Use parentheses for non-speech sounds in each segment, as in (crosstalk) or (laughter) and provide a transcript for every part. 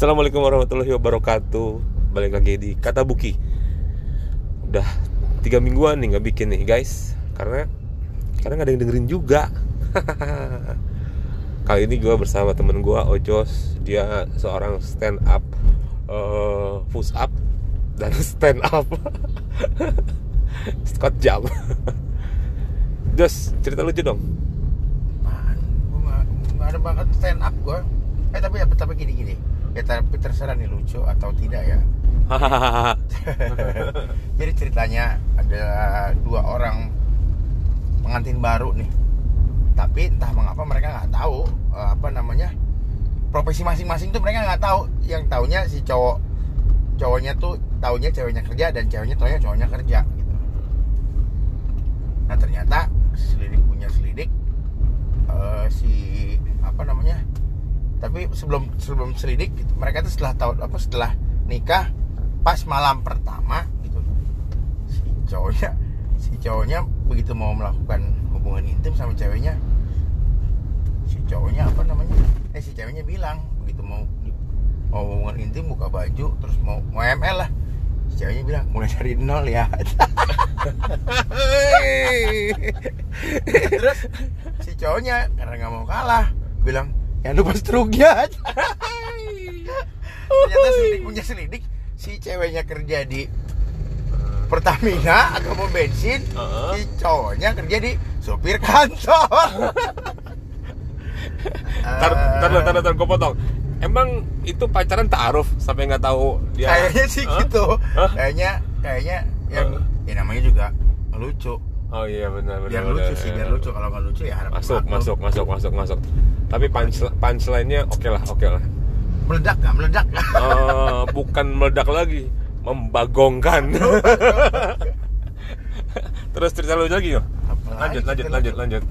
Assalamualaikum warahmatullahi wabarakatuh. Balik lagi di Kata Buki. Udah tiga mingguan nih nggak bikin nih guys. Karena Karena nggak ada yang dengerin juga. (laughs) Kali ini gue bersama temen gue Ojos. Dia seorang stand up uh, Push up Dan (laughs) stand up Scott jump (laughs) Jos cerita lucu dong. Apaan? Gue gak, gak ada banget stand up gue Eh tapi tapi gini-gini Ya tapi terserah nih lucu atau tidak ya. (laughs) Jadi ceritanya ada dua orang pengantin baru nih. Tapi entah mengapa mereka nggak tahu eh, Apa namanya Profesi masing-masing tuh mereka nggak tahu. Yang taunya si cowok Cowoknya tuh taunya ceweknya kerja Dan ceweknya taunya cowoknya kerja gitu Nah ternyata selidik punya selidik eh, Si apa namanya tapi sebelum sebelum selidik gitu, mereka tuh setelah tahu apa setelah nikah pas malam pertama gitu. Si cowoknya si cowoknya begitu mau melakukan hubungan intim sama ceweknya si cowoknya apa namanya eh si ceweknya bilang begitu mau mau hubungan intim buka baju terus mau mau ML lah. Si ceweknya bilang mulai dari nol ya. (laughs) Terus si cowoknya karena nggak mau kalah bilang jangan lupa struknya (laughs) ternyata selidik punya selidik si ceweknya kerja di Pertamina atau mau bensin. Heeh. si cowoknya kerja di supir kantor. (laughs) Ntar, ntar, ntar, ntar, gue potong. Emang itu pacaran ta'aruf sampai nggak tahu dia kayaknya sih Hah? gitu. Hah? kayaknya kayaknya yang Heeh. ya namanya juga lucu Oh iya benar benar. biar benar, lucu sih biar lucu kalau nggak lucu ya harap Masuk maklum. masuk masuk masuk masuk. Tapi punch punchline-nya oke lah oke lah. meledak nggak meledak nggak Eh, bukan meledak lagi, membagongkan. (laughs) Terus cerita lu lagi yuk. Lanjut lanjut lanjut lanjut.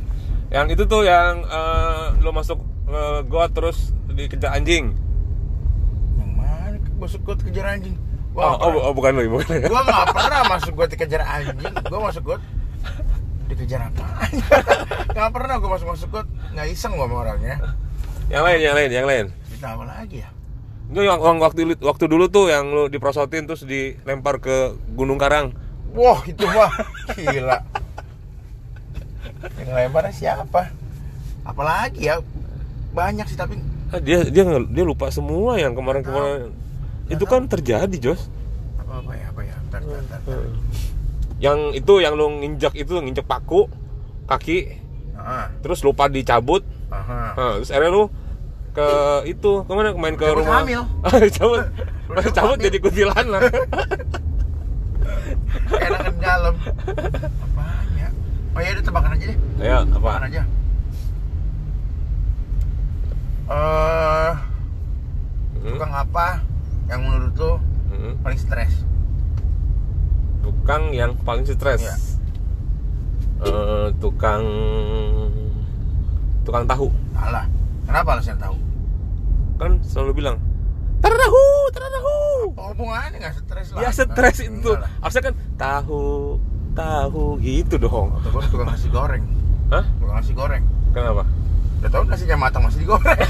Yang itu tuh yang eh, lu masuk eh, got terus dikejar anjing. yang mana masuk got kejar anjing Oh, Wah, oh, oh, bukan lu bukan. gua nggak pernah masuk got dikejar anjing gua masuk got dikejar apa (laughs) nggak pernah gua masuk masuk got nggak iseng gua sama orangnya yang lain yang lain yang lain. cerita apa lagi ya Itu yang, yang waktu waktu dulu tuh yang lu diprosotin terus dilempar ke Gunung Karang. wah itu mah gila yang lemparnya siapa apalagi ya banyak sih tapi Ah, dia dia dia lupa semua yang kemarin-kemarin. Itu kan terjadi, Jos. apa apa ya apa ya ntar, ntar, ntar, ntar. Yang itu yang lu nginjak itu nginjek paku kaki Ah, terus lupa dicabut. aha. Nah, terus akhirnya lu ke itu ke mana? Main ke Cabut rumah. hamil. (laughs) cabut. Udah Pas cabut hamil. jadi kuntilanak. (laughs) Enakan dalam. Apaan ya? Oh ya udah tebakan aja deh. Ya tebakan apa aja. Eh Hmm, tukang apa yang menurut lo hmm. paling stres tukang yang paling stres Iya. Eh, tukang tukang tahu Alah, kenapa alasan tahu? kan selalu bilang terdahu Apa hubungannya nggak stres lah? ya stres itu Enggak lah. harusnya kan tahu tahu gitu dong Atau gua tukang nasi goreng, Hah? tukang nasi goreng. kenapa Udah tahu nasinya matang masih digoreng. (laughs)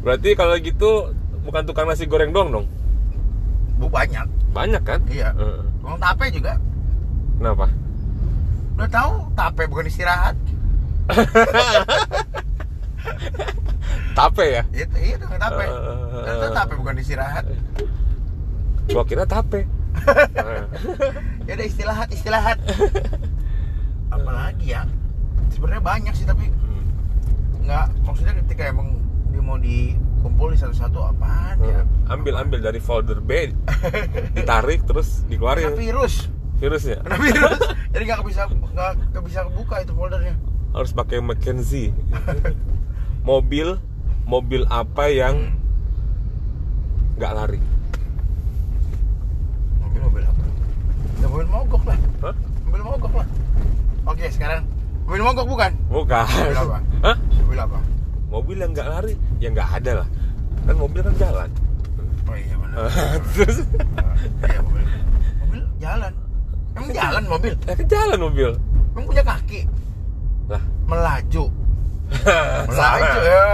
berarti kalau gitu bukan tukang nasi goreng doang dong Bu banyak, banyak kan iya. Heeh. Tukang tape juga. kenapa Udah tahu tape bukan istirahat. (laughs) tape ya Itu iya tukang tape. Tahu tape bukan istirahat. gua kira tape (laughs) Ya udah istirahat, istirahat. (laughs) Apalagi ya? Sebenarnya banyak sih tapi nggak maksudnya ketika emang dia mau dikumpul di satu-satu apaan ya? ambil ambil dari folder B ditarik terus Kena dikeluarin virus. virusnya Kena virus. Jadi nggak bisa nggak bisa kebuka itu foldernya. harus pakai McKenzie mobil mobil apa yang nggak lari Mobil mobil apa? Ya mobil mogok lah. Hah? Mobil mogok lah. Oke sekarang mobil mogok bukan? bukan Mobil apa? Hah? Mobil apa? Mobil yang nggak lari ya nggak ada lah kan mobil kan jalan Oh iya benar. (laughs) terus Iya mobil. Mobil jalan. Emang jalan mobil? eh, kan jalan mobil Emang punya kaki? lah Melaju. (laughs) melaju ya.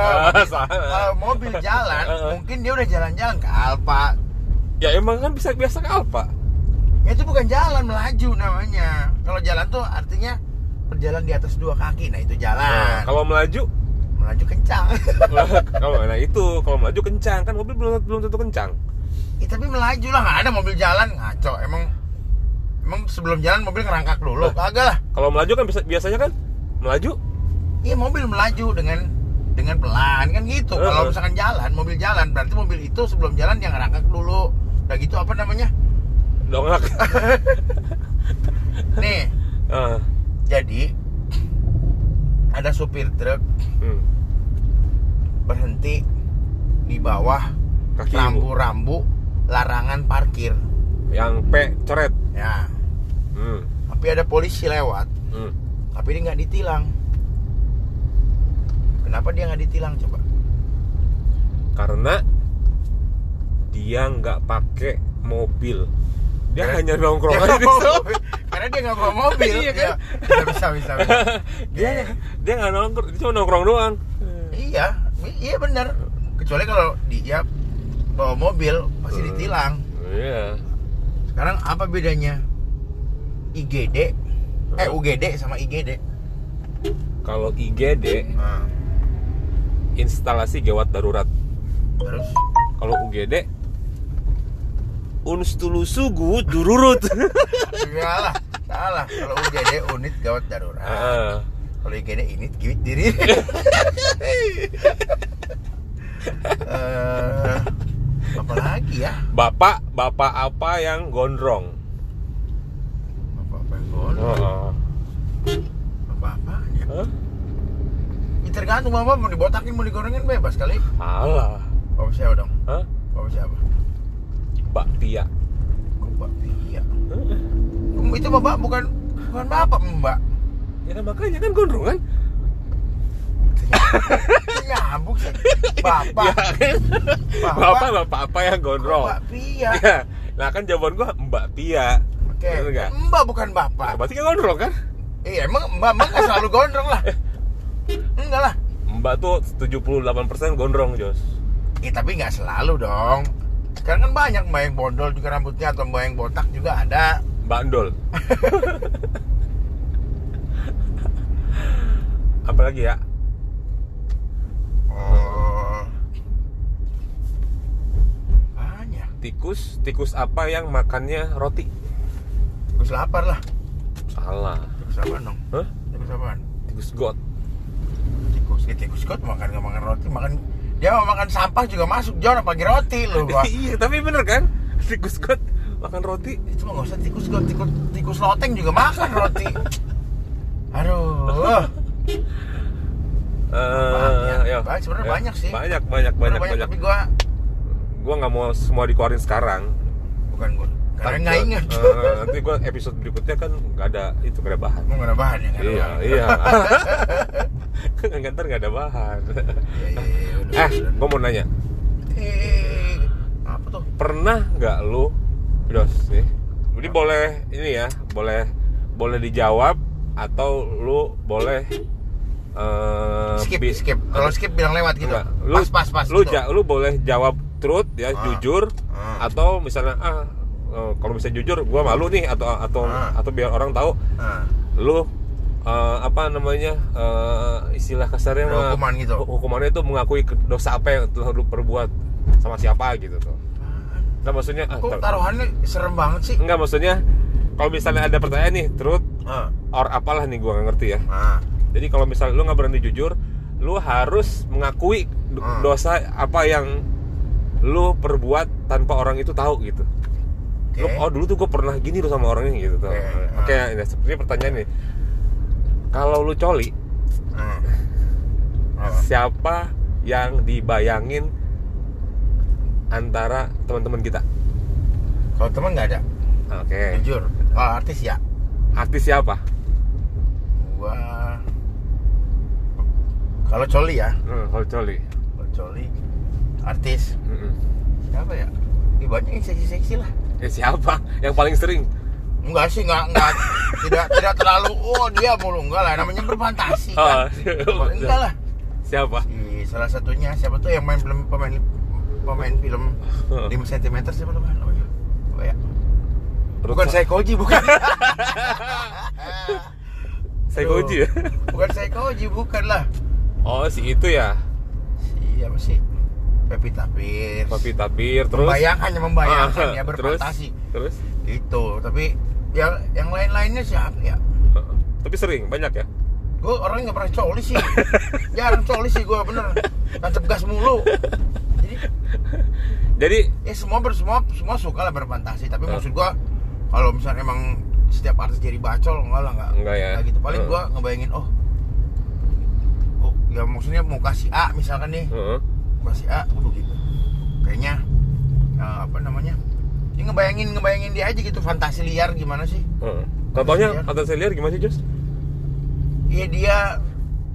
(laughs) Kalau mobil jalan, mungkin dia udah jalan-jalan ke Alfa. Ya emang kan bisa biasa ke Alfa. Ya, itu bukan jalan melaju namanya. Kalau jalan tuh artinya berjalan di atas dua kaki. Nah itu jalan. Nah, kalau melaju melaju kencang. (laughs) kalau nah itu kalau melaju kencang kan mobil belum belum tentu kencang. ya, tapi melaju lah nggak ada mobil jalan ngaco. Emang emang sebelum jalan mobil ngerangkak dulu. Lah. Kagak lah. Kalau melaju kan bisa biasanya kan melaju Iya mobil melaju dengan dengan pelan kan gitu. Heeh. Kalau misalkan jalan, mobil jalan berarti mobil itu sebelum jalan dia ngerangkak dulu. Udah gitu apa namanya? dongak. (laughs) Nih, Ah, jadi ada supir truk hmm. Berhenti di bawah Kaki rambu-rambu larangan parkir. Yang P coret. Ya, Hmm. tapi ada polisi lewat, Hmm. tapi dia nggak ditilang. Kenapa dia nggak ditilang coba? Karena dia nggak pakai mobil. Dia Karena- hanya nongkrong aja di. Karena dia nggak bawa mobil. Iya kan? Ya, bisa bisa. bisa. (laughs) dia dia nggak nongkrong, dia cuma nongkrong doang. Iya, iya benar. Kecuali kalau dia bawa mobil pasti Hmm. ditilang. Iya. Sekarang apa bedanya IGD eh UGD sama IGD? Kalau IGD Nah, instalasi gawat darurat. terus Kalau UGD unstulusugu dururut. enggak lah, salah. Kalau UGD unit gawat darurat. Heeh. Kalau IGD unit gawat diri. (laughs) Eh, apa lagi ya? Bapak, bapak apa yang gondrong? Apa-apa yang gondrong? Heeh. Apa-apa ya? Hah? Ya, tergantung bapak mau dibotakin mau digorengin bebas kali. Alah. Bapak siapa dong? Hah? Bapak siapa? Mbak Pia. Kok Mbak Pia? Itu bapak bukan bukan bapak mbak. Ya kan makanya kan gondrong kan? (laughs) Nyambung sih. Bapak. Ya kan? Bapak. Bapak apa yang gondrong? Mbak Pia. Ya. Nah kan jawaban gua Mbak Pia. Oke. Nggak? Mbak bukan bapak. Nah, berarti kan gondrong kan? Iya emang mbak mbak nggak selalu gondrong lah. Enggak lah. Mbak tuh 78% gondrong, Jos. Eh tapi nggak selalu dong. Sekarang kan banyak mbak yang bondol juga rambutnya atau mbak yang botak juga ada. Mbak (laughs) Apalagi ya? Oh. Banyak. Tikus, tikus apa yang makannya roti? Tikus lapar lah. Salah. Tikus apaan dong? Hah? Tikus apaan? Tikus got. Tikus, ya, tikus kot makan nggak makan roti, makan dia mau makan sampah juga masuk Jon apalagi roti gua. (laughs) iya, tapi bener kan? Tikus got makan roti. itu mah nggak usah tikus got tikus tikus loteng juga makan roti (laughs) aduh Eh, ya. Banyak, sebenarnya Ya, banyak sih. Banyak, banyak, Sebenarnya banyak, banyak. tapi gua Gua nggak mau semua dikeluarin sekarang. bukan gua karena nggak ingat eh, nanti gua episode berikutnya kan nggak ada itu nggak ada bahan. mau nggak ada bahan ya nggak Iya, bahan. iya. (laughs) kan ntar nggak ada bahan. Iya, iya, iya, udah, eh, udah. gua mau nanya, eh apa tuh pernah nggak lu, Dos, nih? Jadi boleh ini ya, boleh boleh dijawab atau lu boleh eh, skip bi- skip kalau skip bilang lewat gitu Enggak, lu, pas pas pas lu gitu. ja- lu boleh jawab truth ya Ah. jujur Ah. atau misalnya ah eh, kalau bisa jujur gua malu nih atau atau Ah. atau biar orang tahu Nah, lu eh, apa namanya eh, istilah kasarnya mah, hukuman gitu. hu- hukumannya itu mengakui dosa apa yang telah lu perbuat sama siapa gitu tuh nah maksudnya ah, kok tar- taruhannya serem banget sih enggak maksudnya kalau misalnya ada pertanyaan nih truth Ah, or apalah nih gua nggak ngerti ya nah. Jadi kalau misalnya lu nggak berani jujur, lu harus mengakui Hmm. dosa apa yang lu perbuat tanpa orang itu tahu gitu. Oke. Lu, oh dulu tuh gue pernah gini lu sama orangnya gitu tuh. Oke, Oke, hmm. ini sepertinya pertanyaan nih. Kalau lu coli, Hmm. Apa? siapa yang dibayangin antara teman-teman kita? kalau teman nggak ada Oke. jujur kalau artis ya Artis siapa? gua kalau coli ya Hmm, kalau coli. kalau coli artis Mm-mm. siapa ya Ih, banyak yang seksi-seksi lah Eh siapa? Yang paling sering? enggak sih enggak enggak tidak tidak terlalu oh dia mulu enggak lah namanya berfantasi Oh, kan (laughs) enggak lah Siapa? Si salah satunya siapa tuh yang main film pemain pemain film 5 cm siapa namanya? Apa ya? Bukan Ruth- Saikoji, bukan. (laughs) Saikoji ya? bukan Saikoji, bukan lah. Oh si itu ya Si apa sih? Pevita Pierce. Papi Tapir terus Membayangkan ya membayangkan Ah, ya berfantasi. Terus, terus? Gitu, tapi yang yang lain-lainnya siapa ya? Heeh. Tapi sering, banyak ya? Gue orangnya nggak pernah coli sih. (laughs) Jarang coli sih gue bener. Tancap gas mulu. Jadi Jadi ya semua ber, semua semua suka lah berfantasi tapi Ah. maksud gua kalau misalnya emang setiap artis jadi bacol enggak lah enggak Enggak ya? gitu paling Ah. gua ngebayangin oh ya maksudnya mau kasih A misalkan nih heeh. mau kasih A waduh gitu kayaknya eh, apa namanya ya ngebayangin ngebayangin dia aja gitu fantasi liar gimana sih heeh. Contohnya Liar. kata saya lihat gimana sih Jos? iya dia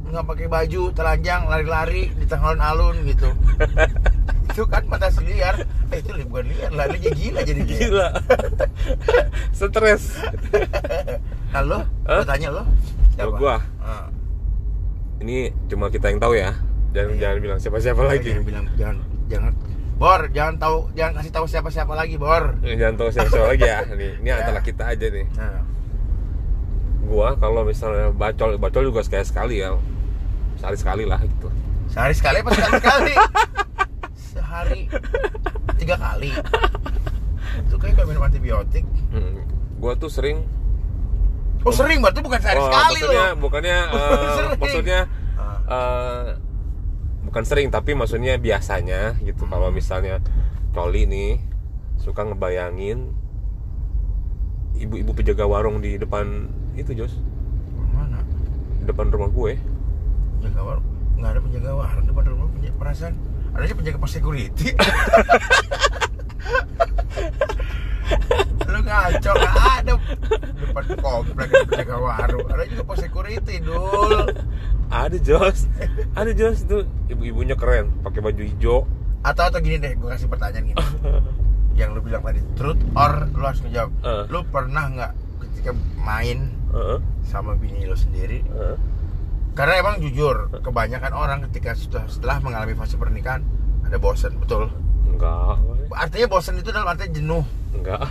nggak pakai baju telanjang lari-lari di tengah alun-alun gitu (laughs) itu kan fantasi liar eh, itu bukan liar larinya gila jadi dia Gila. (laughs) Stres. Nah lo, gua tanya lo Kalau gua? Ah, Ini cuma kita yang tahu ya. Jangan Iya. jangan bilang siapa-siapa lagi. Jangan bilang jangan jangan Bor, jangan tahu jangan kasih tahu siapa-siapa lagi, Bor. Eh, Jangan tahu siapa-siapa lagi ya. Nih, ini Ya. antara kita aja nih. Nah, Gua kalau misalnya bacol, bacol juga sekali sekali ya. Sekali sekali lah gitu. sehari sekali apa sekali sekali? (laughs) Sehari tiga kali. Itu kayak kalau minum antibiotik. Hmm. Gua tuh sering Oh, sering berarti bukan sehari Oh, sekali maksudnya, loh. bukannya (laughs) eh, Sering. maksudnya Eh, bukan sering tapi maksudnya biasanya gitu kalau misalnya Coli nih suka ngebayangin ibu-ibu penjaga warung di depan itu Jos Mana? di depan rumah gue Penjaga warung. Enggak ada penjaga warung depan rumah punya perasaan. Ada aja penjaga pos security. Lu ngaco nggak ada depan komplek penjaga warung. Ada juga pos security dul. Ada Jos ada Jos tuh ibu-ibunya keren pakai baju hijau Atau atau gini deh, gue kasih pertanyaan gini. (laughs) Yang lu bilang tadi truth or lu harus ngejawab. Eh. Lu pernah nggak ketika main Heeh, sama bini lu sendiri? heeh. Karena emang jujur, kebanyakan orang ketika sudah setelah mengalami fase pernikahan ada bosan, betul. enggak Artinya bosan itu dalam artinya jenuh. enggak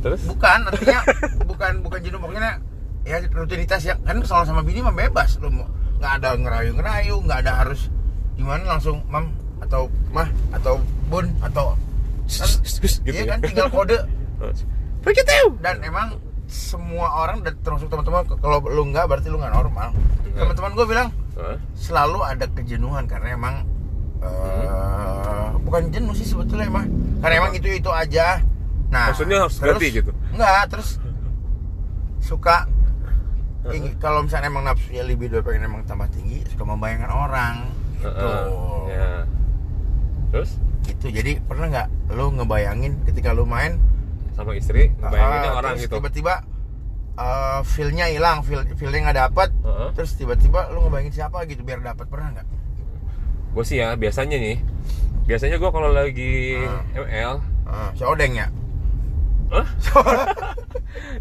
terus Bukan, artinya (laughs) bukan bukan jenuh pokoknya ya rutinitas yang kan soal sama bini mah bebas lu mau nggak ada ngerayu-ngerayu, nggak ada harus gimana langsung mam atau mah atau bun atau kan, gitu iya ya. kan tinggal kode (laughs) Pergi tahu. dan emang semua orang dan termasuk teman-teman kalau lu nggak berarti lu nggak normal. Nggak. Teman-teman gue bilang selalu ada kejenuhan karena emang eh, bukan jenuh sih sebetulnya emang karena emang itu itu aja nah Maksudnya harus ganti gitu? enggak terus suka kalau misalnya emang nafsunya libido pengen emang tambah tinggi suka membayangkan orang gitu Heeh, ya. Terus gitu jadi pernah nggak lu ngebayangin ketika lu main sama istri ngebayanginnya ah, orang terus gitu. tiba-tiba eh, feel-nya hilang feel feelnya nggak dapet Heeh. terus tiba-tiba lu ngebayangin siapa gitu biar dapat pernah nggak Gue sih ya biasanya nih. Biasanya gue kalau lagi Ah. ML, Ah, si odeng ya Hah?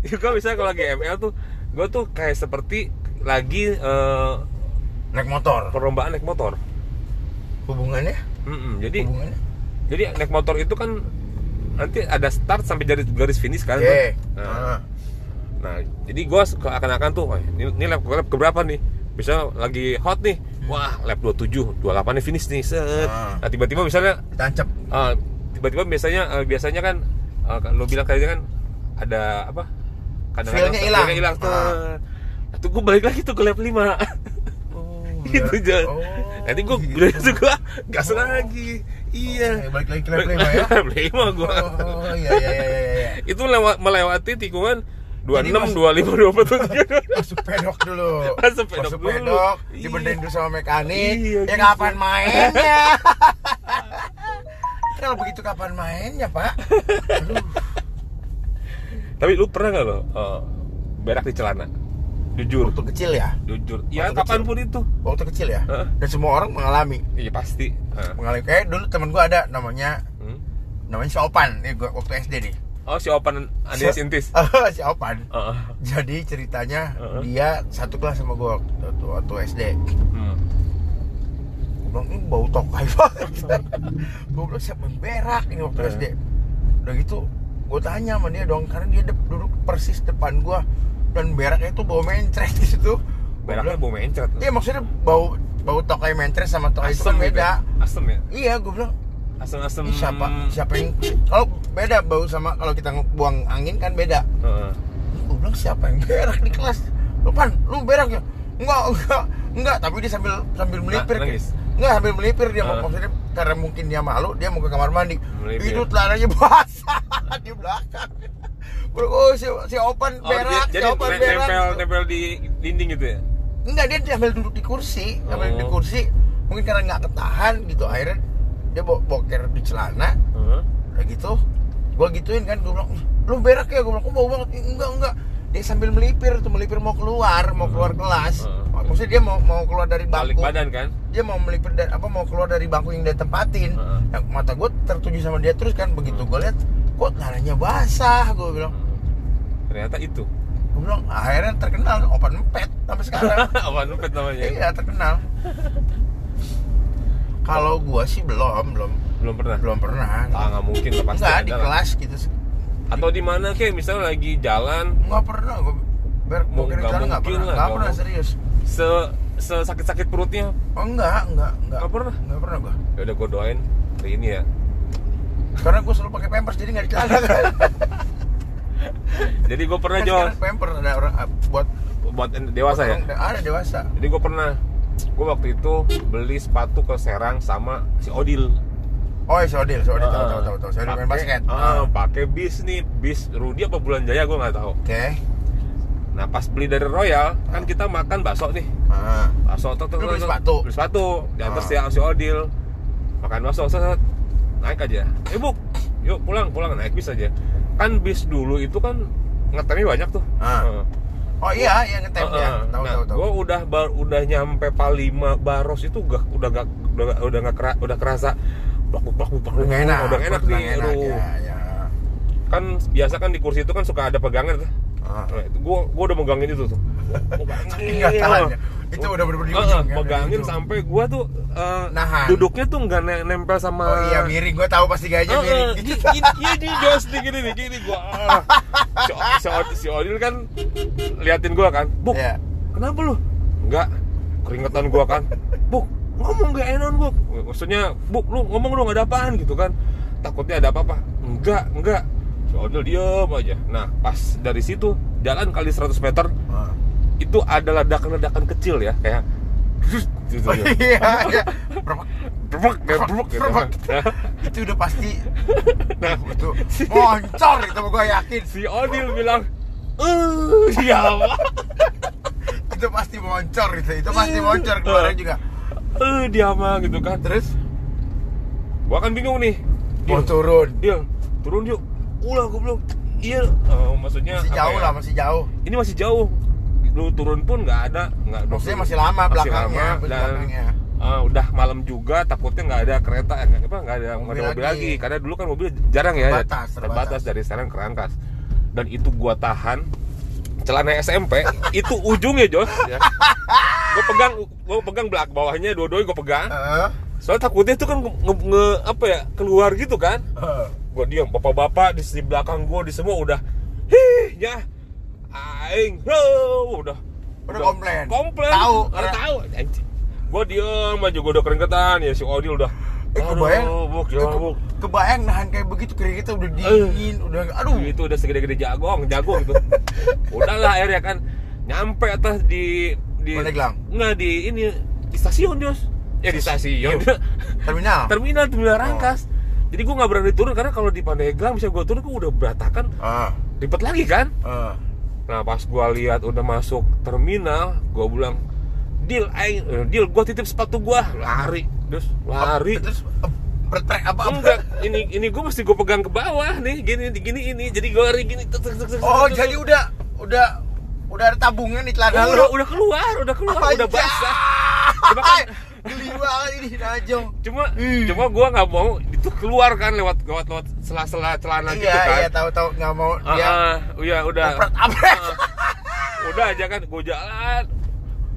(laughs) (laughs) gue bisa kalau lagi ML tuh gue tuh kayak seperti lagi eh, naik motor perlombaan naik motor. hubungannya Mm-mm, jadi hubungannya jadi naik motor itu kan nanti ada start sampai garis garis finish kan. tuh. Nah, Ah. Nah, jadi gue akan-akan tuh, ini, ini lap, lap keberapa nih? Bisa lagi hot nih, wah lap 27, 28 nih finish nih, set. Ah. Nah, tiba-tiba misalnya, ditancap ah, tiba-tiba biasanya, ah, biasanya kan, ah, lo bilang kayaknya kan ada apa? Feel-nya hilang. hilang tuh. Ah. Tuh gue balik lagi tuh ke lap 5 oh, (laughs) Gitu aja. oh, Nanti gue gitu. udah itu gue gas Oh. lagi. Iya. Oke, balik lagi ke lap lima ya Lap 5 gue. oh iya iya iya iya, iya. Itu lewat melewati tikungan Jadi 26, mas- 25, 27. masuk pedok dulu (laughs) Masuk pedok dulu. pedok Iya. dibenerin dulu sama mekanik Iya, ya gitu. kapan mainnya kalau (laughs) begitu kapan mainnya pak Aduh. Tapi lu pernah nggak lo eh, berak di celana? Jujur, waktu kecil ya jujur. Ya Waktu kapan pun itu. waktu kecil ya Heeh. dan semua orang mengalami Iya pasti. Heeh. mengalami kayak dulu temen gua ada namanya Hmm. namanya si Opan nih gua waktu SD nih Oh si Opan adanya Si- Sintis. (laughs) si Opan Heeh. jadi ceritanya Heeh. dia satu kelas sama gua waktu, waktu SD Hmm. bilang ini bau tokai (laughs) banget gue bilang siapa berak ini waktu Eh. SD udah gitu gue tanya sama dia dong karena dia dep- duduk persis depan gue dan beraknya itu bau mencret di situ. Beraknya bau mencret iya maksudnya bau bau tokai mencret sama tokai itu kan gitu beda. Ya? asem ya? Iya gue bilang asem asem "Ih, siapa siapa yang (laughs) kalau beda bau sama kalau kita buang angin kan beda. Heeh. gue bilang siapa yang berak di kelas? Lu pan lu berak ya? Enggak enggak enggak. Tapi dia sambil sambil melipir nangis? enggak sambil melipir dia Ah. maksudnya karena mungkin dia malu dia mau ke kamar mandi. Melipir. itu celananya basah (laughs) di belakang Bro, oh si, si Opan Oh, berak, jadi si Opan ne- berak. nempel nempel di dinding gitu ya Enggak, dia sambil duduk di kursi, sambil Oh. di kursi. Mungkin karena nggak ketahan gitu, akhirnya dia bo boker di celana. Heeh. Udah gitu, gua gituin kan, gua bilang, lu berak ya? Gua bilang, kok bau banget? "Ih, Enggak, enggak. Dia sambil melipir tuh, melipir mau keluar, mau keluar kelas. Heeh. Maksudnya dia mau mau keluar dari balik bangku. badan kan Dia mau melipir dari apa mau keluar dari bangku yang dia tempatin. Heeh. Nah, mata gue tertuju sama dia terus kan begitu gue lihat kok celananya basah, gue bilang. ternyata itu Gue bilang akhirnya terkenal open pet sampai sekarang. (laughs) apa numpet namanya Iya terkenal. Kalau gua sih belum, belum, belum pernah belum pernah. ah nggak mungkin lah pasti Enggak ada di lah. kelas gitu. atau di mana kayak misalnya lagi jalan Enggak pernah gua ber Mau- di nggak enggak pernah. Enggak nggak pernah serius. se se sakit sakit perutnya Oh enggak, enggak, enggak. Nggak pernah? Enggak pernah gua. ya udah gue doain hari ini ya Karena gua selalu pakai pampers jadi enggak di celana (laughs) kan. jadi gue pernah Kan sekarang pampers ada orang ah, buat buat dewasa ya orang- Ada dewasa. jadi gue pernah gue waktu itu beli sepatu ke Serang sama si Odil Oh, si Odil, si Odil tahu Ah, tahu tahu tahu. Si Odil main basket. ah, Ah. pakai bis nih bis Rudi apa Bulan Jaya gue nggak tahu Oke. nah pas beli dari Royal kan kita makan bakso nih Ah. bakso tok, Lu beli sepatu? beli sepatu diantar Ah. si si Odil makan bakso set. Naik aja eh bu yuk pulang pulang naik bis aja kan bis dulu itu kan ngetemnya banyak tuh Ah. Oh iya, yang ngetem Heeh. ya. Tahu nah, tahu tahu. gua udah bar- udah nyampe Palima Baros itu gak udah gak udah gak, udah gak kera, udah kerasa blak blak blak Udah enak. udah enak nih. Ya, ya. kan biasa kan di kursi itu kan suka ada pegangan tuh Ah. nah, itu gua gua udah megangin itu tuh (laughs) Saking nggak tahan ya. Itu udah bener-bener di ujung ya, megangin di ujung. sampai gua tuh eh, Nahan. duduknya tuh nggak ne- nempel sama Oh iya miring, gue tahu pasti gayanya Heeh, miring gitu. gini, gini, jos nih, gini nih, gini gua. ah. Si, si, Od- si Odil kan liatin gua kan, Buk, Iya. kenapa lu? Enggak, keringetan gua kan. Buk, ngomong gak enak gua. Maksudnya, Buk, lu ngomong dong ada apaan gitu kan. Takutnya ada apa-apa. Enggak, enggak. Si Odil diem aja. Nah, pas dari situ jalan kali 100 meter Ah. itu ada ledakan-ledakan kecil ya, kayak gitu. Oh iya, iya. Gitu. Nah, Itu udah pasti nah, itu moncor itu gue yakin. si Odil bilang eh siapa Itu pasti moncor itu. Itu pasti moncor kemarin juga. eh dia mah gitu kan Terus gua kan bingung nih mau turun. Dil, turun yuk ulah gua bilang iya Oh, maksudnya Masih jauh ya? lah, masih jauh. ini masih jauh lu turun pun nggak ada nggak Maksudnya masih lama masih belakangnya, lama, dan belakangnya. ah, udah malam juga takutnya nggak ada kereta eh, apa nggak ada Mobil ada mobil lagi. lagi. karena dulu kan mobil jarang ya Terbatas, terbatas. dari Serang ke Rangkas dan itu gua tahan celana SMP (laughs) itu ujungnya Jos ya. gua pegang gua pegang belak bawahnya dua-duanya gua pegang Heeh. soalnya takutnya itu kan nge, nge- nge- apa ya keluar gitu kan Heeh. Gua diam bapak-bapak di, di belakang gua di semua udah hih ya aing ho, udah. Udah komplain. komplain. Tahu, karena- tahu gua diam aja gua udah keringetan. Ya si Odil udah Eh, kebayang, Aduh, buk, eh, ya, ke- buk. kebayang nahan kayak begitu keringetnya udah dingin, udah aduh. itu udah segede-gede jagung jagung gitu. (laughs) Udahlah akhirnya kan nyampe atas di di nggak di ini di stasiun Jos. Ya di stasiun. (laughs) Terminal. terminal terminal Oh. Jadi gue nggak berani turun karena kalau di Pandeglang bisa gue turun gue udah berantakan Ah. ribet lagi kan ah. nah pas gue lihat udah masuk terminal gue bilang deal aing eh, deal gue titip sepatu gue lari terus lari Terus eh, bertrek apa? enggak ini ini gue mesti gue pegang ke bawah nih gini gini ini jadi gue lari gini tuk, tuk, tuk, tuk, Oh, tuk, jadi tuk. udah udah udah ada tabungan di celana Oh, lu. udah udah keluar udah keluar udah basah (laughs) Geli banget ini Najong. cuma Hmm. cuma gue nggak mau itu keluar kan lewat lewat lewat sela-sela celana gitu Iya, kan iya tahu-tahu nggak mau Ah, dia ah, iya udah abret. Ah. udah aja kan gue jalan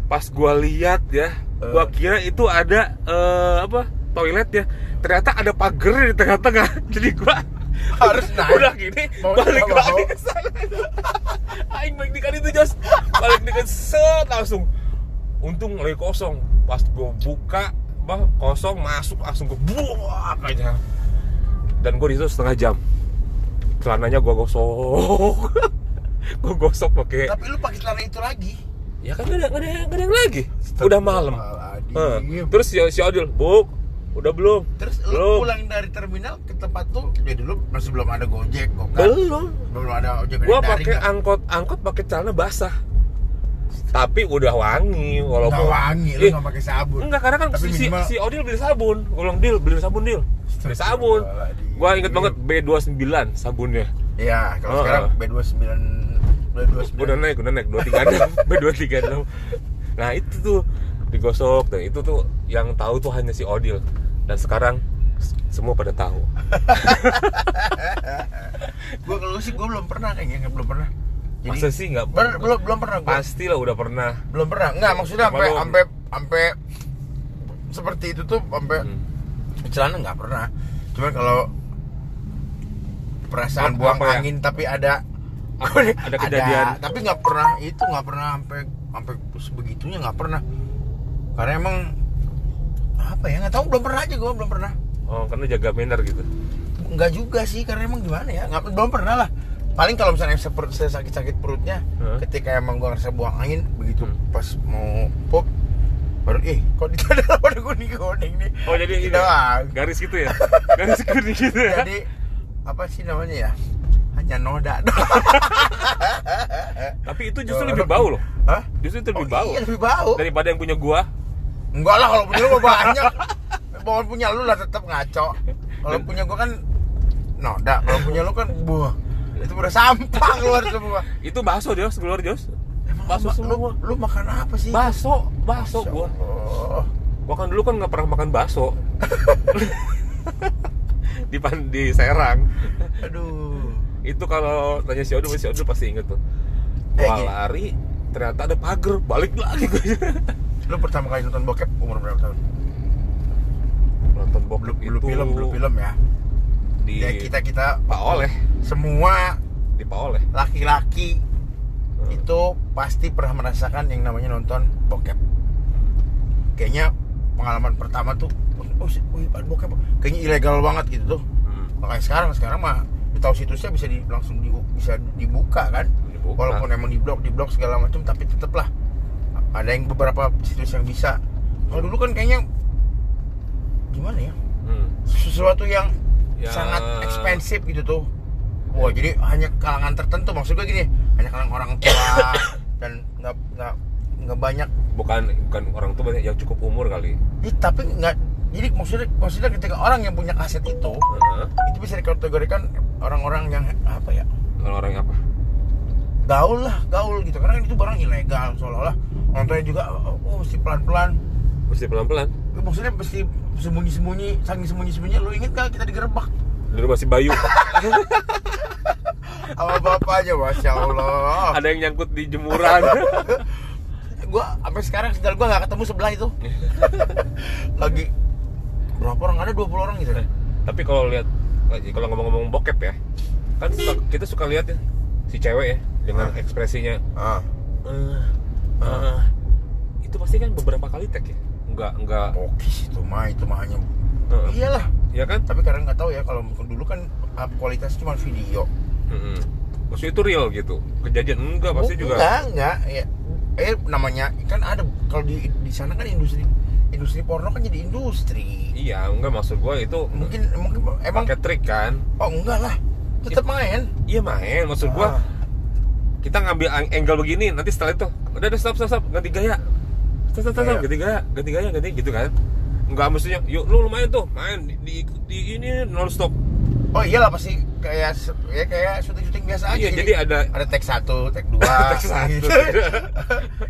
pas gua lihat ya gua Eh. kira itu ada eh, apa toilet ya ternyata ada pagar di tengah-tengah (laughs) jadi gua Harus (laughs) naik. udah gini Mau balik lagi ke sana (laughs) aing balik di itu jos balik di set langsung untung lagi kosong. Pas gua buka bah kosong masuk langsung gua buak aja. Dan gua di situ setengah jam. Celananya gua gosok. (laughs) Gua gosok pakai Tapi lu pakai celana itu lagi. ya kan gak ada, gak ada, gak ada yang lagi. Udah malam. Terus si, si Odil buk udah belum? Terus lu belum. pulang dari terminal ke tempat tuh, ya dulu masih belum ada Gojek, Gokar. belum. Belum ada ojek gua daring, pakai angkot angkot pakai celana basah tapi udah wangi walaupun Nggak wangi, lu nggak pakai sabun. enggak karena kan Tapi si, si, minimal- si Odil beli sabun. Bilang Dil beli sabun Dil. Beli sabun. gua inget banget B29 sabunnya. Iya, kalau Oh, sekarang oh. B29 B29. udah naik udah naik. 236 (laughs) B236 nah itu tuh digosok dan itu tuh yang tahu tuh hanya si Odil. Dan sekarang semua pada tahu. (laughs) Gua kalau sih gua belum pernah kayaknya, belum pernah. Masa sih nggak Ber- belum belum pernah pasti lah udah pernah. Belum pernah. Enggak, maksudnya sampai sampai sampai seperti itu tuh sampai Hmm. celana nggak pernah. Cuman kalau perasaan Apa- buang apa ya? angin tapi (laughs) ada ada kejadian. tapi nggak pernah. Itu nggak pernah sampai sampai sebegitunya nggak pernah. Karena emang apa ya nggak tahu belum pernah aja gue belum pernah. Oh karena jaga manner gitu? Nggak juga sih karena emang gimana ya? Nggak belum pernah lah paling kalau misalnya saya, saya sakit-sakit perutnya Hah? ketika emang gue ngerasa buang angin begitu Hmm. pas mau pop baru eh kok di ada pada kuning kuning nih oh jadi ini Doang. garis gitu ya (laughs) garis kuning gitu ya jadi apa sih namanya ya hanya noda (laughs) tapi itu justru lebih bau loh Hah? justru itu lebih Oh, bau iya, lebih bau daripada yang punya gua Enggak lah kalau punya lu (laughs) banyak. Bahkan punya lu lah tetap ngaco. Kalau punya gua kan noda, kalau punya lu kan buah. Itu udah sampah keluar semua. (laughs) itu bakso Jos keluar Jos Bakso lu, lu, semua. lu makan apa sih? bakso bakso gua gua kan dulu kan nggak pernah makan bakso (laughs) di pan di Serang Aduh. itu kalau tanya si Odil si Odil pasti inget tuh Eh, gua gini. lari ternyata ada pagar balik lagi gua Lu pertama kali nonton bokep umur berapa tahun? nonton bokep Belum belum itu film, belum film ya. Di Ya kita kita Pak Oleh semua di Pak Oleh laki-laki Hmm. itu pasti pernah merasakan yang namanya nonton bokep. Kayaknya pengalaman pertama tuh, oh, wih, ada bokep, kayaknya ilegal banget gitu tuh. Hmm. Makanya sekarang sekarang mah tahu situsnya bisa di, langsung di, bisa dibuka kan. Dibuka. Walaupun emang di blok di blok segala macam, tapi tetep lah ada yang beberapa situs yang bisa. Kalau dulu kan kayaknya gimana ya? Hmm. Sesuatu yang Ya. sangat ekspensif gitu tuh. Wah, jadi hanya kalangan tertentu maksud gue gini, hanya kalangan orang tua (coughs) dan nggak nggak nggak banyak. bukan bukan orang tua banyak yang cukup umur kali Ih, tapi nggak jadi maksudnya maksudnya ketika orang yang punya kaset itu Heeh. itu bisa dikategorikan orang-orang yang apa ya kalau orang yang apa gaul lah gaul gitu karena kan itu barang ilegal seolah-olah orang tuanya juga oh, oh, mesti pelan-pelan mesti pelan pelan maksudnya mesti sembunyi-sembunyi saking sembunyi-sembunyi lu inget gak kita digerebek? Di rumah si Bayu. (laughs) Sama bapaknya masya Allah. Ada yang nyangkut di jemuran. (laughs) Gua sampai sekarang sendal gua nggak ketemu sebelah itu. (laughs) Lagi berapa orang? Ada 20 orang gitu. Eh, tapi kalau lihat kalau ngomong-ngomong bokep ya kan suka- kita suka lihat ya si cewek ya dengan Ah. ekspresinya. Ah. Eh, eh, itu pasti kan beberapa kali tag ya nggak nggak. Bokis itu mah itu mah hanya Heeh. iyalah. Ya kan? Tapi karena nggak tahu ya kalau dulu kan kualitas cuma video. Mm-mm. maksudnya itu real gitu? Kejadian? Enggak pasti Oh, juga. enggak enggak. Ya eh namanya kan ada kalau di di sana kan industri industri porno kan jadi industri. Iya enggak maksud gua itu mungkin mungkin emang pakai trik kan? Oh enggak lah. Tetap main. Iya main. Maksud gua Ah. kita ngambil ang- angle begini nanti setelah itu udah udah stop stop stop. Ganti gaya Gaya. ganti gaya ganti gaya ganti gitu kan nggak mestinya yuk lu lumayan tuh main di, di, di ini non stop oh iyalah pasti kayak ya kayak syuting syuting biasa aja iya jadi ada ada tag satu tag (laughs) dua Tag satu. gitu.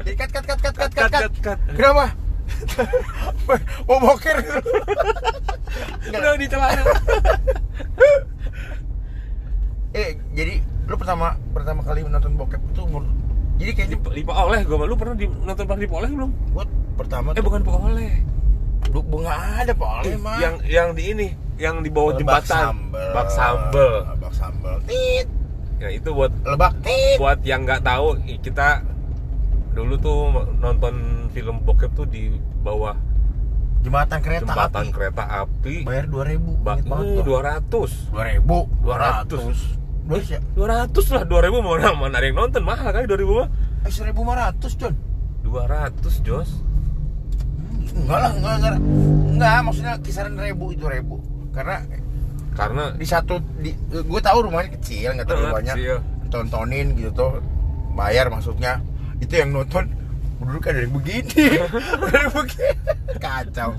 jadi cut cut cut cut, Cut, cut. cut, cut. kenapa (laughs) mau boker udah di celana (laughs) eh jadi lu pertama pertama kali menonton bokep itu umur jadi kayak di, di Pak Oleh gue lu pernah di, nonton pernah Pak Oleh belum buat pertama eh bukan Pak Oleh Lu bunga ada Pak Oleh Ih, mah. yang yang di ini yang di bawah Lebak jembatan sambel. bak sambel Lebak sambel. Tit. ya itu buat Lebak tit. buat yang nggak tahu kita dulu tuh nonton film bokep tuh di bawah Jembatan kereta jembatan api. kereta api Bayar 2000 Ba- inget banget eh, gua. 200 2000 200 200 ya 200 lah 2000 mau mana mana ada yang nonton? Mahal kali 2000 mah. Eh 1500 John. 200 Jos. Enggak lah enggak enggak. Enggak maksudnya kisaran ribu itu ribu. Karena karena di satu di gue tahu rumahnya kecil nggak terlalu Eh, banyak. kecil. tontonin gitu tuh bayar maksudnya. Itu yang nonton dulu kan dari begini. (laughs) Dari begini. Kacau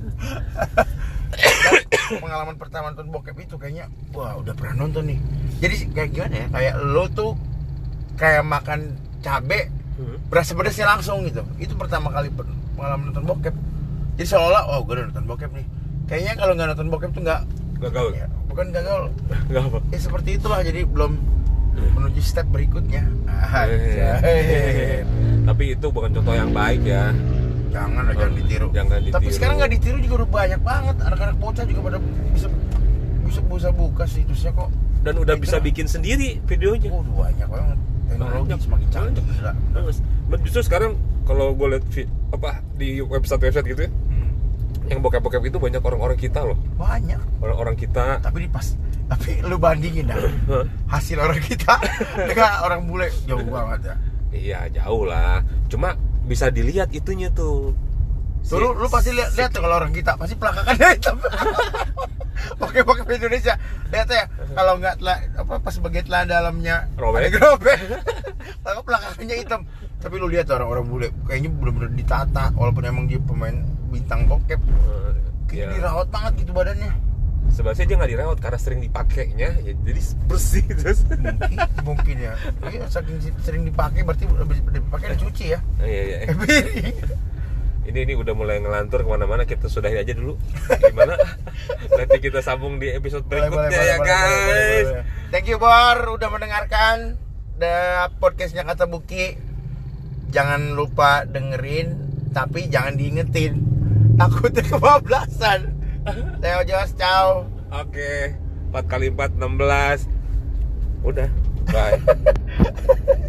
pengalaman pertama nonton bokep itu kayaknya wah udah pernah nonton nih. Jadi kayak gimana ya? Kayak lo tuh kayak makan cabe Hmm. berasa pedasnya langsung gitu. Itu pertama kali pengalaman nonton bokep. Jadi seolah oh gue udah nonton bokep nih. Kayaknya kalau nggak nonton bokep tuh nggak gagal ya, bukan gagal (laughs) nggak apa. Ya seperti itulah. Jadi belum menuju step berikutnya. Aja. Eh, tapi itu bukan contoh yang baik ya jangan lah, jangan ditiru. Jangan ditiru. tapi sekarang nggak ditiru juga udah banyak banget. Anak-anak bocah juga pada bisa bisa bisa buka situsnya kok. Dan udah bisa kira- bikin sendiri videonya. Oh udah banyak banget. Teknologi Banyak. semakin canggih gila. Justru sekarang kalau gue lihat apa di website website gitu ya Hmm, yang bokep bokep itu banyak orang-orang kita loh. Banyak. Orang-orang kita. Tapi di pas tapi lu bandingin dah hasil orang kita. (laughs) Dengan orang bule jauh banget ya. Iya jauh lah. Cuma bisa dilihat itunya tuh Tuh, lu, lu pasti lihat lihat tuh kalau orang kita pasti pelakakannya hitam. Oke, (laughs) pakai Indonesia. Lihat ya, kalau nggak apa pas bagian telah dalamnya Robek. robek. (laughs) Kalau pelakakannya hitam. Tapi lu lihat orang-orang bule kayaknya bener-bener ditata walaupun emang dia pemain bintang bokep. Eh, Kayaknya ya. dirawat banget gitu badannya. Sebenarnya dia nggak dirawat karena sering dipakainya ya, jadi bersih (laughs) terus Mungkin, mungkin ya. Iya, saking sering dipakai berarti dipakai dicuci ya. iya iya piring. ini ini udah mulai ngelantur ke mana-mana kita sudahin aja dulu gimana nanti kita sambung di episode berikutnya boleh, ya boleh, guys boleh, boleh, boleh. Thank you Bor udah mendengarkan the podcastnya kata Buki. Jangan lupa dengerin, tapi jangan diingetin. Takutnya kebablasan. Teo Jos, ciao. oke 4 kali 4 16 udah bye (laughs)